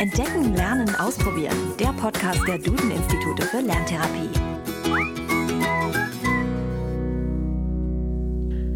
Entdecken, Lernen, Ausprobieren. Der Podcast der Duden-Institute für Lerntherapie.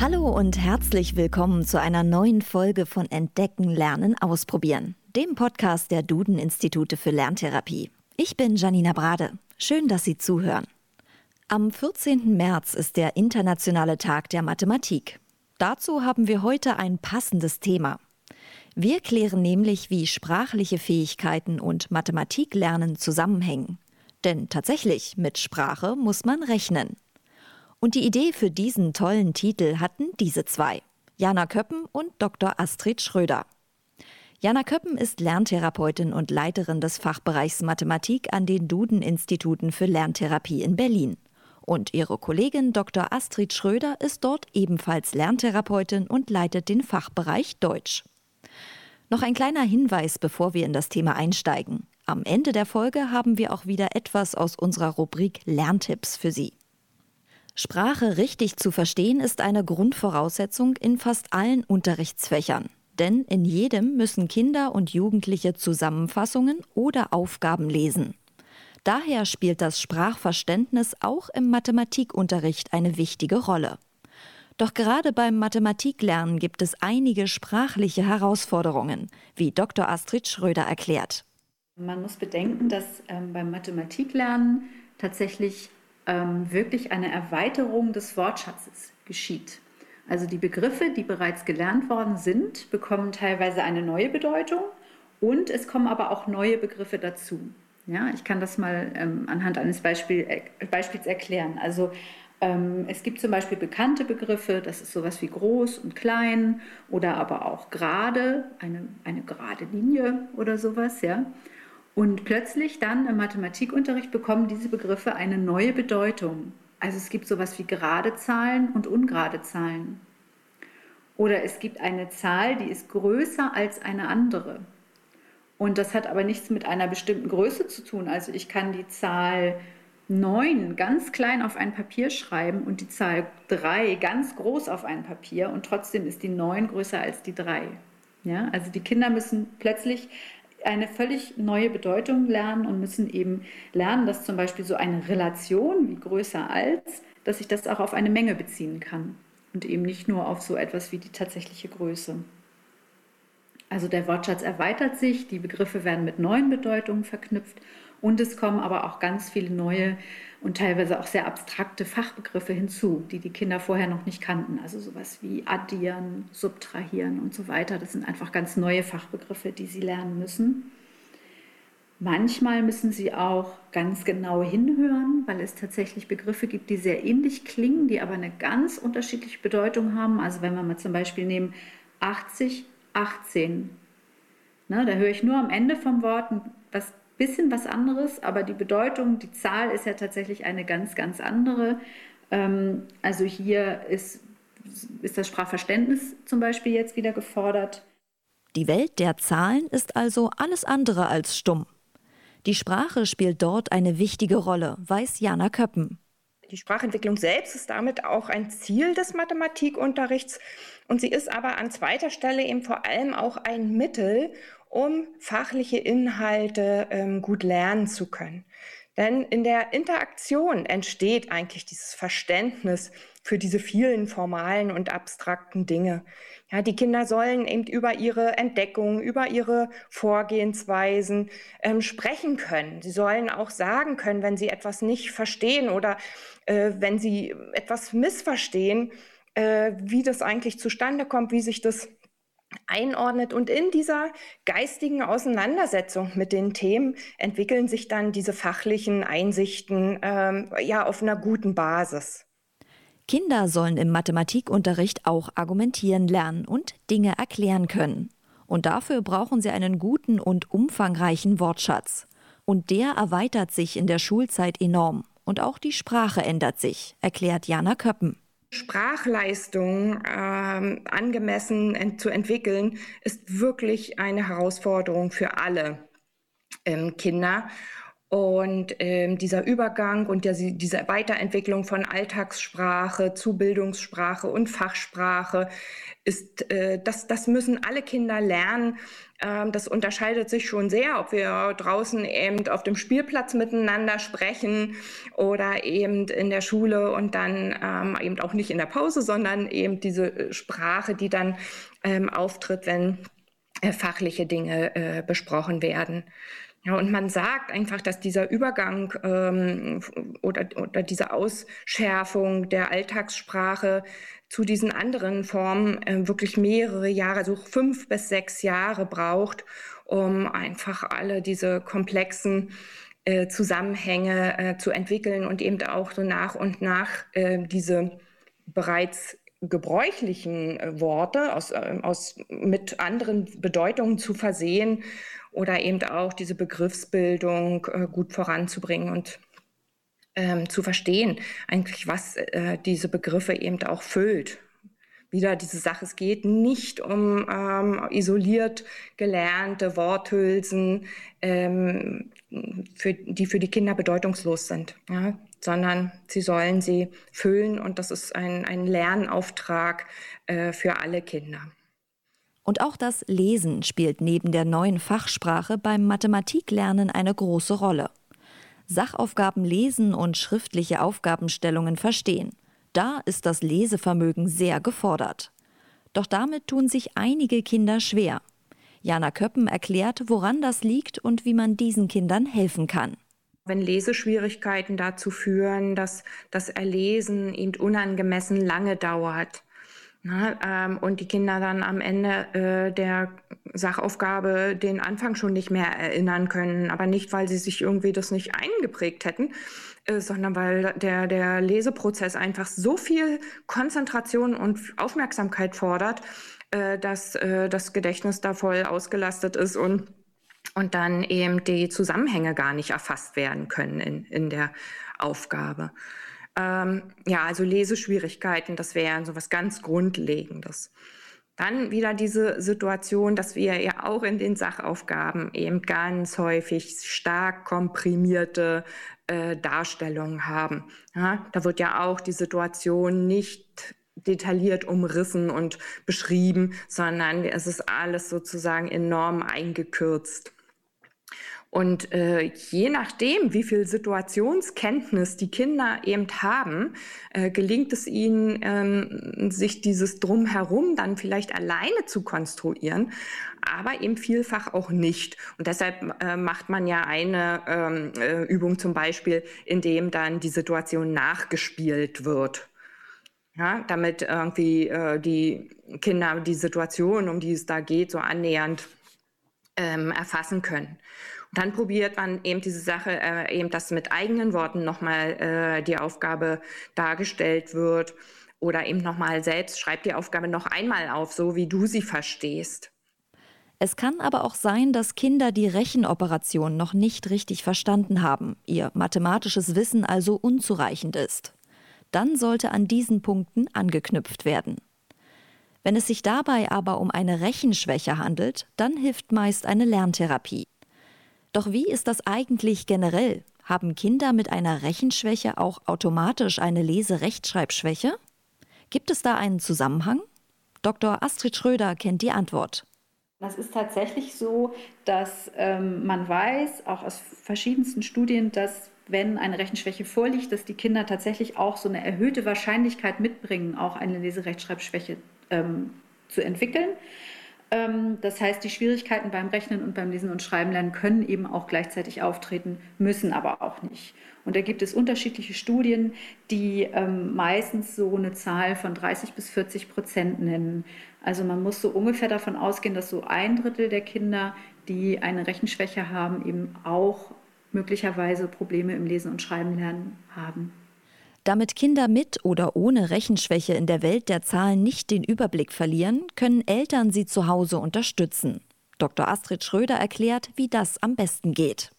Hallo und herzlich willkommen zu einer neuen Folge von Entdecken, Lernen, Ausprobieren, dem Podcast der Duden-Institute für Lerntherapie. Ich bin Janina Brade. Schön, dass Sie zuhören. Am 14. März ist der Internationale Tag der Mathematik. Dazu haben wir heute ein passendes Thema. Wir klären nämlich, wie sprachliche Fähigkeiten und Mathematiklernen zusammenhängen. Denn tatsächlich, mit Sprache muss man rechnen. Und die Idee für diesen tollen Titel hatten diese zwei, Jana Köppen und Dr. Astrid Schröder. Jana Köppen ist Lerntherapeutin und Leiterin des Fachbereichs Mathematik an den Duden-Instituten für Lerntherapie in Berlin. Und ihre Kollegin Dr. Astrid Schröder ist dort ebenfalls Lerntherapeutin und leitet den Fachbereich Deutsch. Noch ein kleiner Hinweis, bevor wir in das Thema einsteigen. Am Ende der Folge haben wir auch wieder etwas aus unserer Rubrik Lerntipps für Sie. Sprache richtig zu verstehen ist eine Grundvoraussetzung in fast allen Unterrichtsfächern. Denn in jedem müssen Kinder und Jugendliche Zusammenfassungen oder Aufgaben lesen. Daher spielt das Sprachverständnis auch im Mathematikunterricht eine wichtige Rolle. Doch gerade beim Mathematiklernen gibt es einige sprachliche Herausforderungen, wie Dr. Astrid Schröder erklärt. Man muss bedenken, dass ähm, beim Mathematiklernen tatsächlich ähm, wirklich eine Erweiterung des Wortschatzes geschieht. Also die Begriffe, die bereits gelernt worden sind, bekommen teilweise eine neue Bedeutung und es kommen aber auch neue Begriffe dazu. Ja, ich kann das mal ähm, anhand eines Beispiel, äh, Beispiels erklären. Also es gibt zum Beispiel bekannte Begriffe, das ist sowas wie groß und klein oder aber auch gerade, eine, eine gerade Linie oder sowas, ja. Und plötzlich dann im Mathematikunterricht bekommen diese Begriffe eine neue Bedeutung. Also es gibt sowas wie gerade Zahlen und ungerade Zahlen. Oder es gibt eine Zahl, die ist größer als eine andere. Und das hat aber nichts mit einer bestimmten Größe zu tun. Also ich kann die Zahl 9 ganz klein auf ein Papier schreiben und die Zahl 3 ganz groß auf ein Papier und trotzdem ist die 9 größer als die 3. Ja, also die Kinder müssen plötzlich eine völlig neue Bedeutung lernen und müssen eben lernen, dass zum Beispiel so eine Relation wie größer als, dass ich das auch auf eine Menge beziehen kann und eben nicht nur auf so etwas wie die tatsächliche Größe. Also der Wortschatz erweitert sich, die Begriffe werden mit neuen Bedeutungen verknüpft und es kommen aber auch ganz viele neue und teilweise auch sehr abstrakte Fachbegriffe hinzu, die die Kinder vorher noch nicht kannten. Also sowas wie addieren, subtrahieren und so weiter. Das sind einfach ganz neue Fachbegriffe, die sie lernen müssen. Manchmal müssen sie auch ganz genau hinhören, weil es tatsächlich Begriffe gibt, die sehr ähnlich klingen, die aber eine ganz unterschiedliche Bedeutung haben. Also wenn wir mal zum Beispiel nehmen 80, 18. Ne, da höre ich nur am Ende vom Wort was bisschen was anderes, aber die Bedeutung, die Zahl ist ja tatsächlich eine ganz, ganz andere. Ähm, also hier ist, ist das Sprachverständnis zum Beispiel jetzt wieder gefordert. Die Welt der Zahlen ist also alles andere als stumm. Die Sprache spielt dort eine wichtige Rolle, weiß Jana Köppen. Die Sprachentwicklung selbst ist damit auch ein Ziel des Mathematikunterrichts und sie ist aber an zweiter Stelle eben vor allem auch ein Mittel, um fachliche Inhalte ähm, gut lernen zu können. Denn in der Interaktion entsteht eigentlich dieses Verständnis für diese vielen formalen und abstrakten Dinge. Ja, die Kinder sollen eben über ihre Entdeckungen, über ihre Vorgehensweisen ähm, sprechen können. Sie sollen auch sagen können, wenn sie etwas nicht verstehen oder äh, wenn sie etwas missverstehen, äh, wie das eigentlich zustande kommt, wie sich das einordnet. Und in dieser geistigen Auseinandersetzung mit den Themen entwickeln sich dann diese fachlichen Einsichten ähm, ja auf einer guten Basis. Kinder sollen im Mathematikunterricht auch argumentieren lernen und Dinge erklären können. Und dafür brauchen sie einen guten und umfangreichen Wortschatz. Und der erweitert sich in der Schulzeit enorm. Und auch die Sprache ändert sich, erklärt Jana Köppen. Sprachleistung ähm, angemessen ent zu entwickeln, ist wirklich eine Herausforderung für alle ähm, Kinder. Und ähm, dieser Übergang und der, diese Weiterentwicklung von Alltagssprache zu Bildungssprache und Fachsprache ist, äh, das, das müssen alle Kinder lernen. Ähm, das unterscheidet sich schon sehr, ob wir draußen eben auf dem Spielplatz miteinander sprechen oder eben in der Schule und dann ähm, eben auch nicht in der Pause, sondern eben diese Sprache, die dann ähm, auftritt, wenn äh, fachliche Dinge äh, besprochen werden. Ja, und man sagt einfach, dass dieser Übergang ähm, oder, oder diese Ausschärfung der Alltagssprache zu diesen anderen Formen äh, wirklich mehrere Jahre, also fünf bis sechs Jahre braucht, um einfach alle diese komplexen äh, Zusammenhänge äh, zu entwickeln und eben auch so nach und nach äh, diese bereits gebräuchlichen äh, Worte aus, äh, aus, mit anderen Bedeutungen zu versehen oder eben auch diese Begriffsbildung äh, gut voranzubringen und ähm, zu verstehen, eigentlich was äh, diese Begriffe eben auch füllt. Wieder diese Sache, es geht nicht um ähm, isoliert gelernte Worthülsen, ähm, für, die für die Kinder bedeutungslos sind, ja, sondern sie sollen sie füllen und das ist ein, ein Lernauftrag äh, für alle Kinder. Und auch das Lesen spielt neben der neuen Fachsprache beim Mathematiklernen eine große Rolle. Sachaufgaben lesen und schriftliche Aufgabenstellungen verstehen. Da ist das Lesevermögen sehr gefordert. Doch damit tun sich einige Kinder schwer. Jana Köppen erklärt, woran das liegt und wie man diesen Kindern helfen kann. Wenn Leseschwierigkeiten dazu führen, dass das Erlesen eben unangemessen lange dauert, na, ähm, und die Kinder dann am Ende äh, der Sachaufgabe den Anfang schon nicht mehr erinnern können, aber nicht, weil sie sich irgendwie das nicht eingeprägt hätten, äh, sondern weil der, der Leseprozess einfach so viel Konzentration und Aufmerksamkeit fordert, äh, dass äh, das Gedächtnis da voll ausgelastet ist und und dann eben die Zusammenhänge gar nicht erfasst werden können in, in der Aufgabe. Ähm, ja, also Leseschwierigkeiten, das wäre so was ganz Grundlegendes. Dann wieder diese Situation, dass wir ja auch in den Sachaufgaben eben ganz häufig stark komprimierte äh, Darstellungen haben. Ja, da wird ja auch die Situation nicht detailliert umrissen und beschrieben, sondern es ist alles sozusagen enorm eingekürzt. Und äh, je nachdem, wie viel Situationskenntnis die Kinder eben haben, äh, gelingt es ihnen, ähm, sich dieses Drumherum dann vielleicht alleine zu konstruieren, aber eben vielfach auch nicht. Und deshalb äh, macht man ja eine ähm, äh, Übung zum Beispiel, in dem dann die Situation nachgespielt wird. Ja, damit irgendwie äh, die Kinder die Situation, um die es da geht, so annähernd ähm, erfassen können dann probiert man eben diese Sache, äh, eben, dass mit eigenen Worten nochmal äh, die Aufgabe dargestellt wird oder eben nochmal selbst schreibt die Aufgabe noch einmal auf, so wie du sie verstehst. Es kann aber auch sein, dass Kinder die Rechenoperation noch nicht richtig verstanden haben, ihr mathematisches Wissen also unzureichend ist. Dann sollte an diesen Punkten angeknüpft werden. Wenn es sich dabei aber um eine Rechenschwäche handelt, dann hilft meist eine Lerntherapie. Doch wie ist das eigentlich generell? Haben Kinder mit einer Rechenschwäche auch automatisch eine Leserechtschreibschwäche? Gibt es da einen Zusammenhang? Dr. Astrid Schröder kennt die Antwort. Das ist tatsächlich so, dass ähm, man weiß, auch aus verschiedensten Studien, dass wenn eine Rechenschwäche vorliegt, dass die Kinder tatsächlich auch so eine erhöhte Wahrscheinlichkeit mitbringen, auch eine Leserechtschreibschwäche ähm, zu entwickeln. Ähm, das heißt, die Schwierigkeiten beim Rechnen und beim Lesen und Schreiben lernen können eben auch gleichzeitig auftreten, müssen aber auch nicht. Und da gibt es unterschiedliche Studien, die ähm, meistens so eine Zahl von 30 bis 40 Prozent nennen. Also man muss so ungefähr davon ausgehen, dass so ein Drittel der Kinder, die eine Rechenschwäche haben, eben auch möglicherweise Probleme im Lesen und Schreiben lernen haben. Damit Kinder mit oder ohne Rechenschwäche in der Welt der Zahlen nicht den Überblick verlieren, können Eltern sie zu Hause unterstützen. Dr. Astrid Schröder erklärt, wie das am besten geht.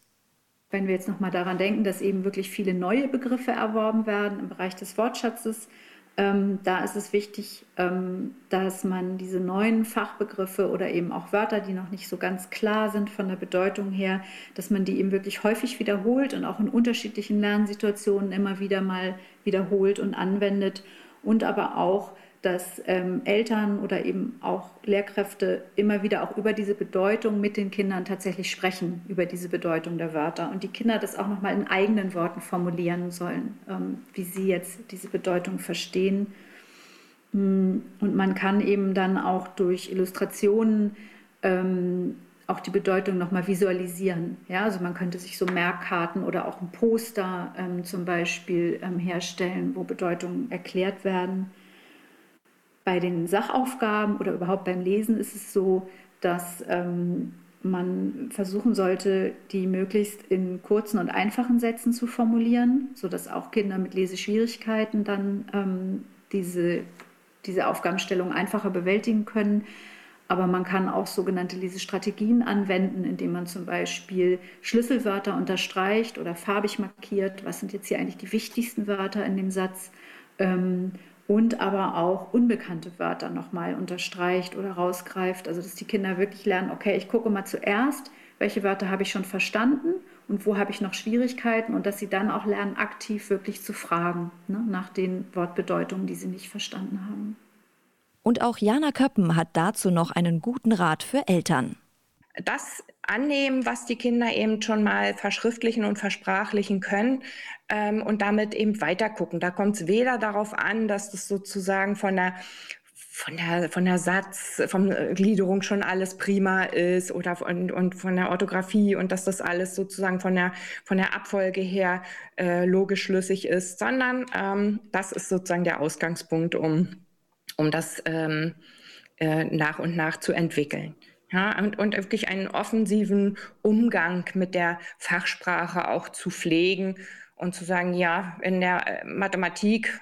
Wenn wir jetzt noch mal daran denken, dass eben wirklich viele neue Begriffe erworben werden im Bereich des Wortschatzes, Ähm, da ist es wichtig, ähm, dass man diese neuen Fachbegriffe oder eben auch Wörter, die noch nicht so ganz klar sind von der Bedeutung her, dass man die eben wirklich häufig wiederholt und auch in unterschiedlichen Lernsituationen immer wieder mal wiederholt und anwendet und aber auch dass ähm, Eltern oder eben auch Lehrkräfte immer wieder auch über diese Bedeutung mit den Kindern tatsächlich sprechen, über diese Bedeutung der Wörter. Und die Kinder das auch nochmal in eigenen Worten formulieren sollen, ähm, wie sie jetzt diese Bedeutung verstehen. Mm, und man kann eben dann auch durch Illustrationen ähm, auch die Bedeutung nochmal visualisieren. Ja, also man könnte sich so Merkkarten oder auch ein Poster ähm, zum Beispiel ähm, herstellen, wo Bedeutungen erklärt werden. Bei den Sachaufgaben oder überhaupt beim Lesen ist es so, dass ähm, man versuchen sollte, die möglichst in kurzen und einfachen Sätzen zu formulieren, sodass auch Kinder mit Leseschwierigkeiten dann ähm, diese, diese Aufgabenstellung einfacher bewältigen können. Aber man kann auch sogenannte Lesestrategien anwenden, indem man zum Beispiel Schlüsselwörter unterstreicht oder farbig markiert. Was sind jetzt hier eigentlich die wichtigsten Wörter in dem Satz? Ähm, und aber auch unbekannte Wörter nochmal unterstreicht oder rausgreift. Also dass die Kinder wirklich lernen, okay, ich gucke mal zuerst, welche Wörter habe ich schon verstanden und wo habe ich noch Schwierigkeiten und dass sie dann auch lernen, aktiv wirklich zu fragen ne, nach den Wortbedeutungen, die sie nicht verstanden haben. Und auch Jana Köppen hat dazu noch einen guten Rat für Eltern. Das annehmen, was die Kinder eben schon mal verschriftlichen und versprachlichen können ähm, und damit eben weitergucken. Da kommt es weder darauf an, dass das sozusagen von der von der, von der Satz, der Gliederung schon alles prima ist oder von, und von der Orthographie und dass das alles sozusagen von der, von der Abfolge her äh, logisch schlüssig ist, sondern ähm, das ist sozusagen der Ausgangspunkt, um, um das ähm, äh, nach und nach zu entwickeln. Ja, und, und wirklich einen offensiven Umgang mit der Fachsprache auch zu pflegen und zu sagen, ja, in der äh, Mathematik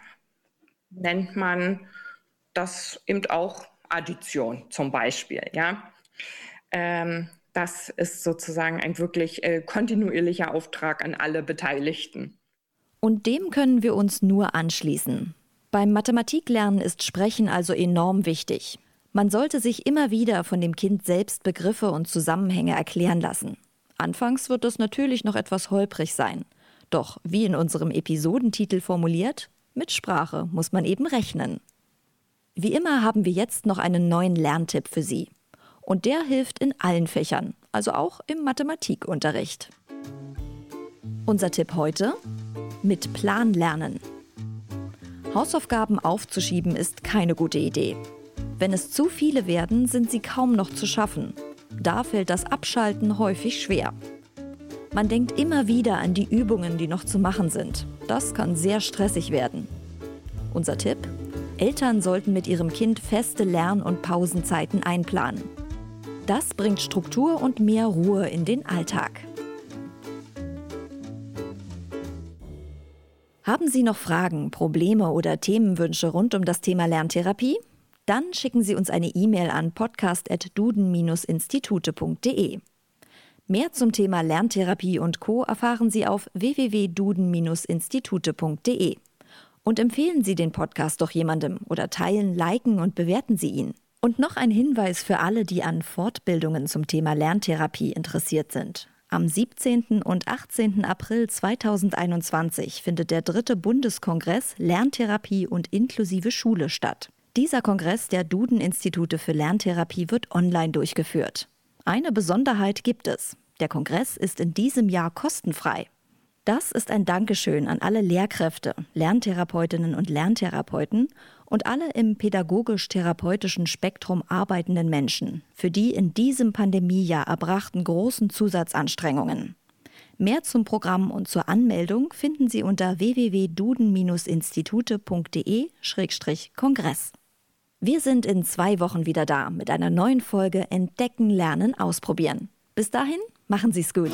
nennt man das eben auch Addition zum Beispiel. Ja? Ähm, das ist sozusagen ein wirklich äh, kontinuierlicher Auftrag an alle Beteiligten. Und dem können wir uns nur anschließen. Beim Mathematiklernen ist Sprechen also enorm wichtig. Man sollte sich immer wieder von dem Kind selbst Begriffe und Zusammenhänge erklären lassen. Anfangs wird das natürlich noch etwas holprig sein. Doch wie in unserem Episodentitel formuliert, mit Sprache muss man eben rechnen. Wie immer haben wir jetzt noch einen neuen Lerntipp für Sie. Und der hilft in allen Fächern, also auch im Mathematikunterricht. Unser Tipp heute? Mit Plan lernen. Hausaufgaben aufzuschieben ist keine gute Idee. Wenn es zu viele werden, sind sie kaum noch zu schaffen. Da fällt das Abschalten häufig schwer. Man denkt immer wieder an die Übungen, die noch zu machen sind. Das kann sehr stressig werden. Unser Tipp? Eltern sollten mit ihrem Kind feste Lern- und Pausenzeiten einplanen. Das bringt Struktur und mehr Ruhe in den Alltag. Haben Sie noch Fragen, Probleme oder Themenwünsche rund um das Thema Lerntherapie? Dann schicken Sie uns eine E-Mail an podcast.duden-institute.de. Mehr zum Thema Lerntherapie und Co. erfahren Sie auf www.duden-institute.de. Und empfehlen Sie den Podcast doch jemandem oder teilen, liken und bewerten Sie ihn. Und noch ein Hinweis für alle, die an Fortbildungen zum Thema Lerntherapie interessiert sind. Am 17. und 18. April 2021 findet der dritte Bundeskongress Lerntherapie und inklusive Schule statt. Dieser Kongress der Duden-Institute für Lerntherapie wird online durchgeführt. Eine Besonderheit gibt es. Der Kongress ist in diesem Jahr kostenfrei. Das ist ein Dankeschön an alle Lehrkräfte, Lerntherapeutinnen und Lerntherapeuten und alle im pädagogisch-therapeutischen Spektrum arbeitenden Menschen für die in diesem Pandemiejahr erbrachten großen Zusatzanstrengungen. Mehr zum Programm und zur Anmeldung finden Sie unter www.duden-institute.de-kongress. Wir sind in zwei Wochen wieder da mit einer neuen Folge Entdecken, Lernen, Ausprobieren. Bis dahin, machen Sie es gut.